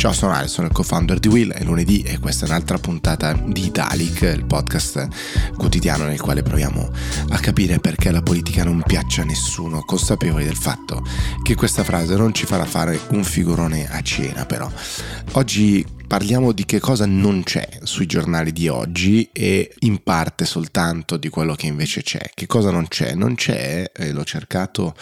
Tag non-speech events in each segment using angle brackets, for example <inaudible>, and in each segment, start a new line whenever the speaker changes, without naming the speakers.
Ciao, sono Ale, sono il co-founder di Will, è lunedì e questa è un'altra puntata di Italic, il podcast quotidiano nel quale proviamo a capire perché la politica non piaccia a nessuno, consapevoli del fatto che questa frase non ci farà fare un figurone a cena però. Oggi parliamo di che cosa non c'è sui giornali di oggi e in parte soltanto di quello che invece c'è. Che cosa non c'è? Non c'è, eh, l'ho cercato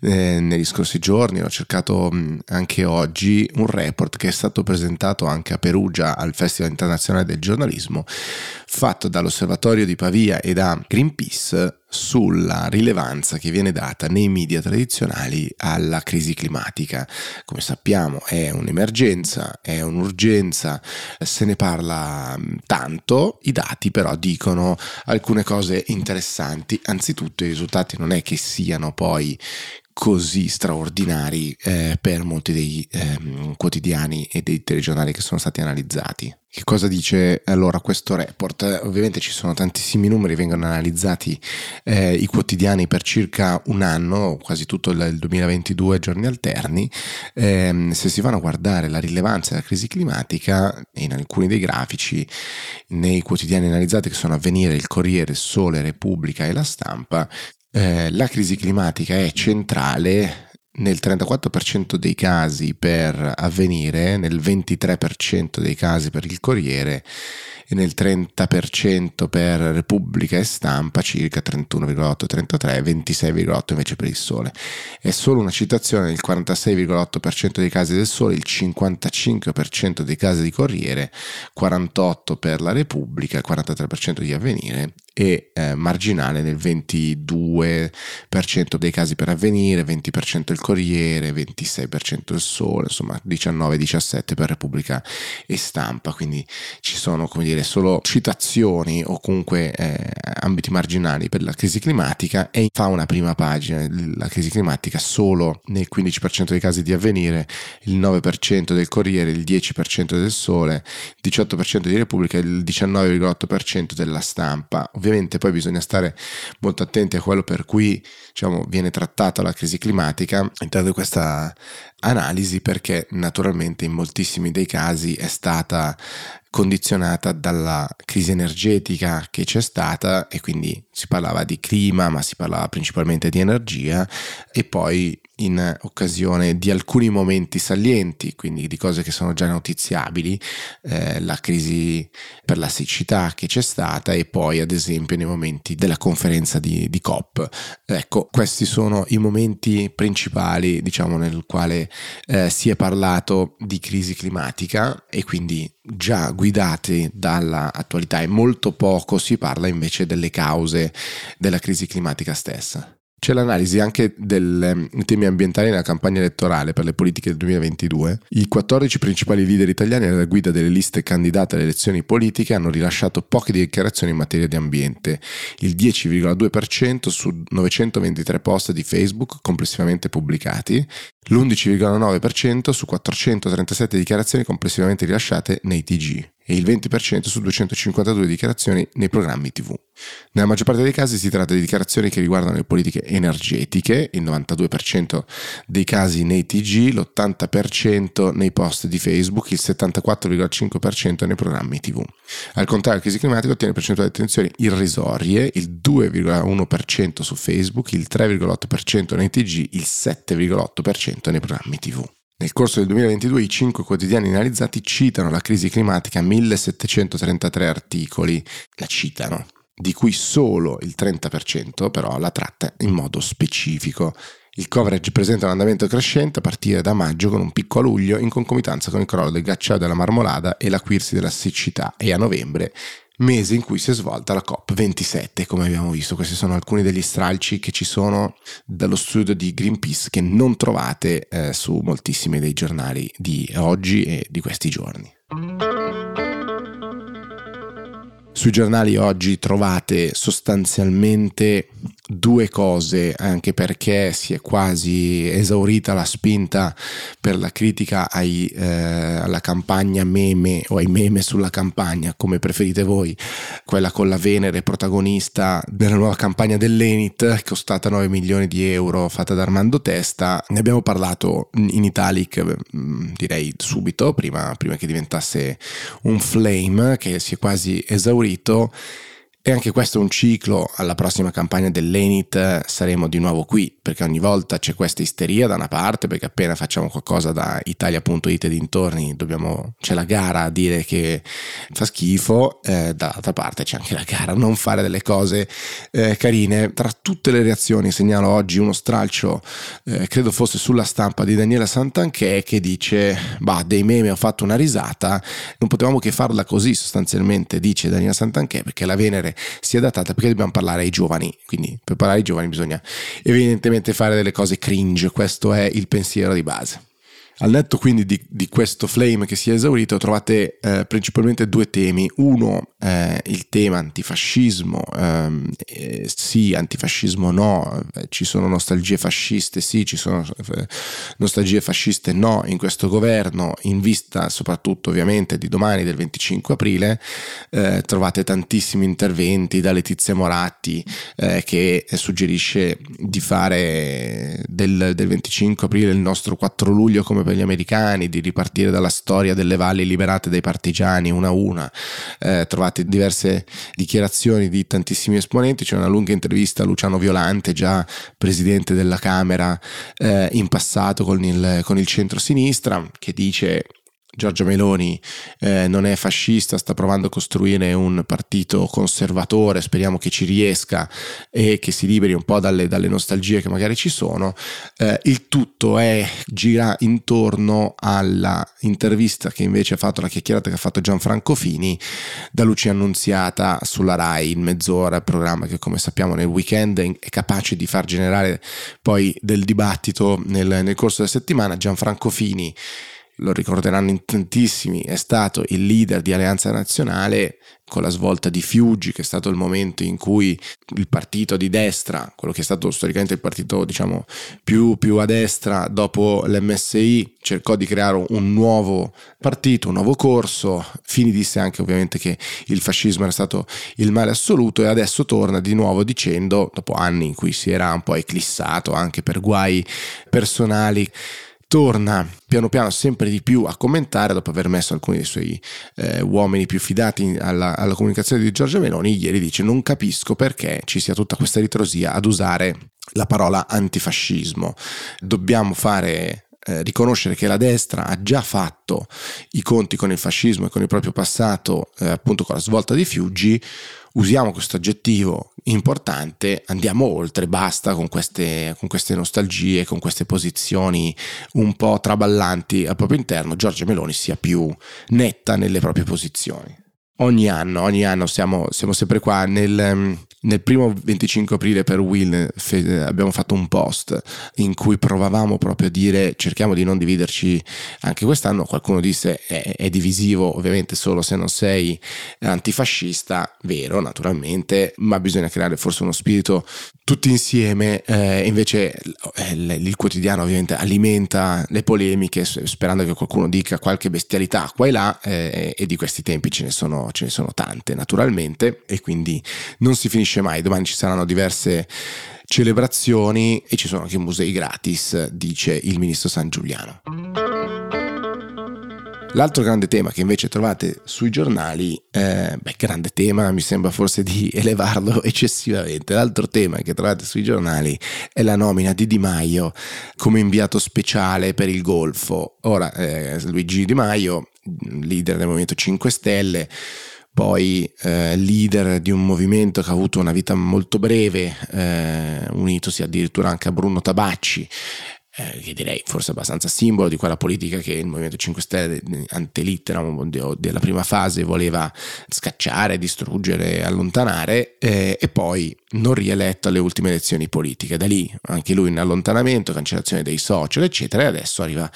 eh, negli scorsi giorni, l'ho cercato mh, anche oggi, un report che è stato presentato anche a Perugia al Festival internazionale del giornalismo, fatto dall'Osservatorio di Pavia e da Greenpeace sulla rilevanza che viene data nei media tradizionali alla crisi climatica. Come sappiamo è un'emergenza, è un'urgenza, se ne parla mm, tanto, i dati però dicono alcune cose interessanti. Anzitutto i risultati non è che siano poi così straordinari eh, per molti dei eh, quotidiani e dei telegiornali che sono stati analizzati. Che cosa dice allora questo report? Ovviamente ci sono tantissimi numeri, vengono analizzati eh, i quotidiani per circa un anno, quasi tutto il 2022 giorni alterni. Eh, se si vanno a guardare la rilevanza della crisi climatica, in alcuni dei grafici, nei quotidiani analizzati che sono Avvenire, il Corriere, Sole, Repubblica e la Stampa, eh, la crisi climatica è centrale nel 34% dei casi per avvenire, nel 23% dei casi per il Corriere e nel 30% per Repubblica e Stampa, circa 31,8-33 26,8 invece per il Sole. È solo una citazione nel 46,8% dei casi del Sole, il 55% dei casi di Corriere, 48% per la Repubblica, 43% di Avvenire e eh, marginale nel 22% dei casi per avvenire, 20% il Corriere, 26% il Sole, insomma 19-17% per Repubblica e Stampa, quindi ci sono come dire solo citazioni o comunque eh, ambiti marginali per la crisi climatica e fa una prima pagina. La crisi climatica solo nel 15% dei casi di avvenire, il 9% del Corriere, il 10% del Sole, il 18% di Repubblica e il 19,8% della Stampa ovviamente poi bisogna stare molto attenti a quello per cui diciamo, viene trattata la crisi climatica all'interno di questa analisi perché naturalmente in moltissimi dei casi è stata condizionata dalla crisi energetica che c'è stata e quindi si parlava di clima ma si parlava principalmente di energia e poi in occasione di alcuni momenti salienti, quindi di cose che sono già notiziabili, eh, la crisi per la siccità che c'è stata e poi ad esempio nei momenti della conferenza di, di COP. Ecco, questi sono i momenti principali, diciamo, nel quale eh, si è parlato di crisi climatica e quindi già guidati dall'attualità e molto poco si parla invece delle cause della crisi climatica stessa. C'è l'analisi anche dei ehm, temi ambientali nella campagna elettorale per le politiche del 2022. I 14 principali leader italiani alla guida delle liste candidate alle elezioni politiche hanno rilasciato poche dichiarazioni in materia di ambiente, il 10,2% su 923 post di Facebook complessivamente pubblicati, l'11,9% su 437 dichiarazioni complessivamente rilasciate nei TG e il 20% su 252 dichiarazioni nei programmi TV. Nella maggior parte dei casi si tratta di dichiarazioni che riguardano le politiche energetiche, il 92% dei casi nei TG, l'80% nei post di Facebook, il 74,5% nei programmi TV. Al contrario, la crisi climatica ottiene percentuali di attenzione irrisorie, il 2,1% su Facebook, il 3,8% nei TG, il 7,8% nei programmi TV. Nel corso del 2022 i cinque quotidiani analizzati citano la crisi climatica 1733 articoli, la citano, di cui solo il 30% però la tratta in modo specifico. Il coverage presenta un andamento crescente a partire da maggio con un picco a luglio in concomitanza con il crollo del ghiacciaio della marmolada e l'acuirsi della siccità e a novembre mese in cui si è svolta la COP27, come abbiamo visto. Questi sono alcuni degli stralci che ci sono dallo studio di Greenpeace che non trovate eh, su moltissimi dei giornali di oggi e di questi giorni. Sui giornali oggi trovate sostanzialmente due cose, anche perché si è quasi esaurita la spinta per la critica ai, eh, alla campagna meme o ai meme sulla campagna, come preferite voi, quella con la Venere protagonista della nuova campagna dell'Enit, costata 9 milioni di euro, fatta da Armando Testa. Ne abbiamo parlato in Italic, mm, direi subito, prima, prima che diventasse un flame che si è quasi esaurito e anche questo è un ciclo, alla prossima campagna dell'Enit saremo di nuovo qui, perché ogni volta c'è questa isteria da una parte, perché appena facciamo qualcosa da Italia.it e dintorni dobbiamo, c'è la gara a dire che fa schifo, eh, dall'altra parte c'è anche la gara a non fare delle cose eh, carine. Tra tutte le reazioni segnalo oggi uno stralcio, eh, credo fosse sulla stampa di Daniela Santanchè, che dice, bah, dei meme ho fatto una risata, non potevamo che farla così sostanzialmente, dice Daniela Santanchè, perché la Venere sia datata perché dobbiamo parlare ai giovani, quindi per parlare ai giovani bisogna evidentemente fare delle cose cringe, questo è il pensiero di base. Al netto quindi di, di, questo flame che si è esaurito trovate eh, principalmente due temi. Uno, eh, il tema antifascismo, ehm, eh, sì, antifascismo no, eh, ci sono nostalgie fasciste, sì, ci sono eh, nostalgie fasciste no in questo governo, in vista soprattutto ovviamente di domani del 25 aprile. Eh, trovate tantissimi interventi da Letizia Moratti che suggerisce di fare del, del 25 aprile il nostro 4 luglio come per gli americani, di ripartire dalla storia delle valli liberate dai partigiani una a una. Eh, trovate diverse dichiarazioni di tantissimi esponenti, c'è una lunga intervista a Luciano Violante, già presidente della Camera eh, in passato con il, con il centro-sinistra, che dice Giorgia Meloni eh, non è fascista, sta provando a costruire un partito conservatore, speriamo che ci riesca e che si liberi un po' dalle, dalle nostalgie che magari ci sono. Eh, il tutto è gira intorno alla intervista che invece ha fatto, la chiacchierata che ha fatto Gianfranco Fini da Lucia Annunziata sulla RAI in mezz'ora, programma che come sappiamo nel weekend è capace di far generare poi del dibattito nel, nel corso della settimana. Gianfranco Fini lo ricorderanno in tantissimi, è stato il leader di Alleanza Nazionale con la svolta di Fiuggi, che è stato il momento in cui il partito di destra, quello che è stato storicamente il partito diciamo più, più a destra dopo l'MSI, cercò di creare un nuovo partito, un nuovo corso. Fini disse anche ovviamente che il fascismo era stato il male assoluto e adesso torna di nuovo dicendo, dopo anni in cui si era un po' eclissato anche per guai personali, torna piano piano sempre di più a commentare dopo aver messo alcuni dei suoi eh, uomini più fidati alla, alla, comunicazione di Giorgia Meloni ieri dice non capisco perché ci sia tutta questa ritrosia ad usare la parola antifascismo. Dobbiamo fare eh, riconoscere che la destra ha già fatto i conti con il fascismo e con il proprio passato eh, appunto con la svolta di Fiuggi usiamo questo aggettivo importante, andiamo oltre, basta con queste, con queste nostalgie, con queste posizioni un po' traballanti al proprio interno, Giorgia Meloni sia più netta nelle proprie posizioni. Ogni anno, ogni anno siamo, siamo sempre qua nel, nel primo 25 aprile per Will abbiamo fatto un post in cui provavamo proprio a dire cerchiamo di non dividerci anche quest'anno. Qualcuno disse è, è divisivo ovviamente solo se non sei antifascista, vero naturalmente, ma bisogna creare forse uno spirito tutti insieme. Eh, invece eh, il quotidiano ovviamente alimenta le polemiche sperando che qualcuno dica qualche bestialità qua e là eh, e di questi tempi ce ne, sono, ce ne sono tante naturalmente e quindi non si finisce mai. Domani ci saranno diverse celebrazioni e ci sono anche musei gratis, dice il ministro San Giuliano. L'altro grande tema che invece trovate sui giornali, eh, beh, grande tema, mi sembra forse di <laughs> elevarlo eccessivamente. L'altro tema che trovate sui giornali è la nomina di Di Maio come inviato speciale per il Golfo. Ora, eh, Luigi Di Maio, leader del Movimento 5 Stelle, poi eh, leader di un movimento che ha avuto una vita molto breve, eh, unitosi addirittura anche a Bruno Tabacci, eh, che direi forse abbastanza simbolo di quella politica che il Movimento 5 Stelle antelitteram della prima fase voleva scacciare, distruggere, allontanare eh, e poi non rieletto alle ultime elezioni politiche. Da lì anche lui in allontanamento, cancellazione dei social, eccetera, e adesso arriva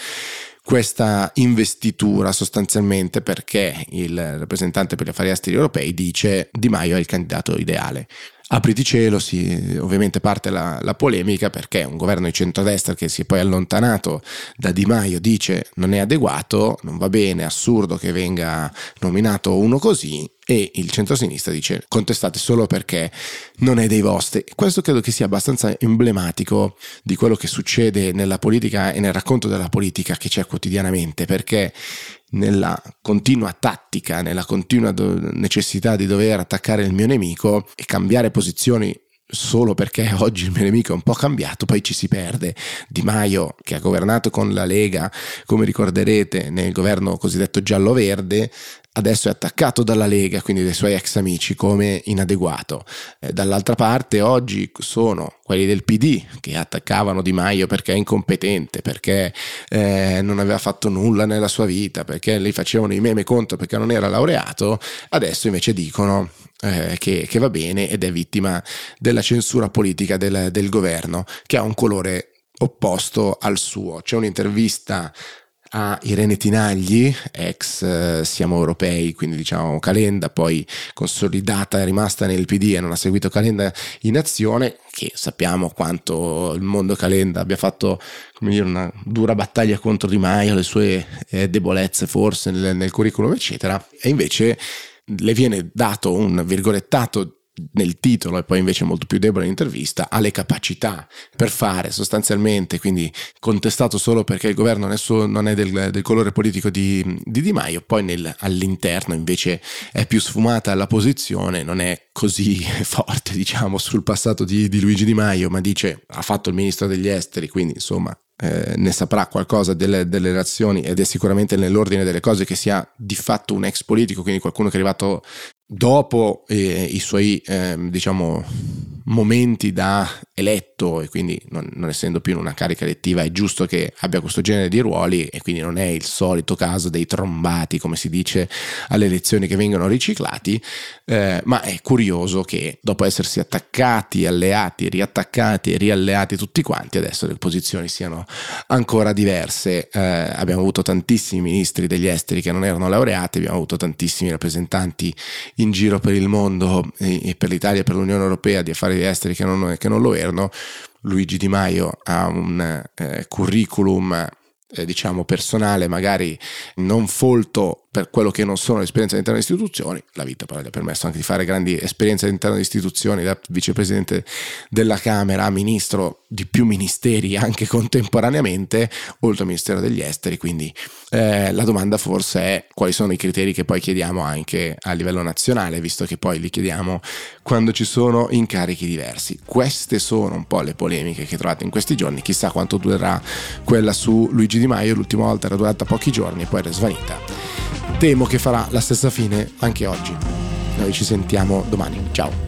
questa investitura sostanzialmente perché il rappresentante per gli affari esteri europei dice Di Maio è il candidato ideale. apriti cielo, si, ovviamente parte la, la, polemica perché un governo di centrodestra che si è poi allontanato da Di Maio dice non è adeguato, non va bene, assurdo che venga nominato uno così e il centrosinistra dice contestate solo perché non è dei vostri. Questo credo che sia abbastanza emblematico di quello che succede nella politica e nel racconto della politica che c'è quotidianamente, perché nella continua tattica, nella continua necessità di dover attaccare il mio nemico e cambiare posizioni solo perché <laughs> oggi il mio nemico è un po' cambiato, poi ci si perde. Di Maio, che ha governato con la Lega, come ricorderete, nel governo cosiddetto giallo-verde, adesso è attaccato dalla Lega, quindi dai suoi ex amici, come inadeguato. Eh, dall'altra parte oggi sono quelli del PD che attaccavano Di Maio perché è incompetente, perché eh, non aveva fatto nulla nella sua vita, perché gli facevano i meme contro perché non era laureato, adesso invece dicono eh, che, che, va bene ed è vittima della censura politica del, del governo, che ha un colore opposto al suo. C'è un'intervista a Irene Tinagli, ex eh, Siamo Europei, quindi diciamo Calenda, poi consolidata, è rimasta nel PD e non ha seguito Calenda in azione, che sappiamo quanto il mondo Calenda abbia fatto dire, una dura battaglia contro Di Maio, le sue eh, debolezze forse nel, nel curriculum, eccetera, e invece le viene dato un virgolettato nel titolo e poi invece molto più debole nell'intervista, ha le capacità per fare sostanzialmente, quindi contestato solo perché il governo non è del, del colore politico di, di, Di Maio, poi nel, all'interno invece è più sfumata la posizione, non è così <laughs> forte diciamo sul passato di, di Luigi Di Maio, ma dice ha fatto il ministro degli esteri, quindi insomma eh, ne saprà qualcosa delle, delle relazioni ed è sicuramente nell'ordine delle cose che sia di fatto un ex politico, quindi qualcuno che è arrivato dopo eh, i suoi eh, diciamo momenti da eletto e quindi non, non, essendo più in una carica elettiva è giusto che abbia questo genere di ruoli e quindi non è il solito caso dei trombati come si dice alle elezioni che vengono riciclati eh, ma è curioso che dopo essersi attaccati, alleati, riattaccati e rialleati tutti quanti adesso le posizioni siano ancora diverse eh, abbiamo avuto tantissimi ministri degli esteri che non erano laureati abbiamo avuto tantissimi rappresentanti in giro per il mondo e, per l'Italia e per l'Unione Europea di affari esteri che non, che non lo erano. Luigi Di Maio ha un eh, curriculum eh, diciamo personale magari non folto per quello che non sono le esperienze all'interno di istituzioni, la vita però gli ha permesso anche di fare grandi esperienze all'interno di istituzioni, da vicepresidente della Camera a ministro di più ministeri anche <laughs> contemporaneamente, oltre al Ministero degli Esteri, quindi eh, la domanda forse è quali sono i criteri che poi chiediamo anche a livello nazionale, visto che poi li chiediamo quando ci sono incarichi diversi. Queste sono un po' le polemiche che trovate in questi giorni, chissà quanto durerà quella su Luigi Di Maio, l'ultima volta era durata pochi giorni e poi era svanita temo che farà la stessa fine anche oggi. Noi ci sentiamo domani. Ciao.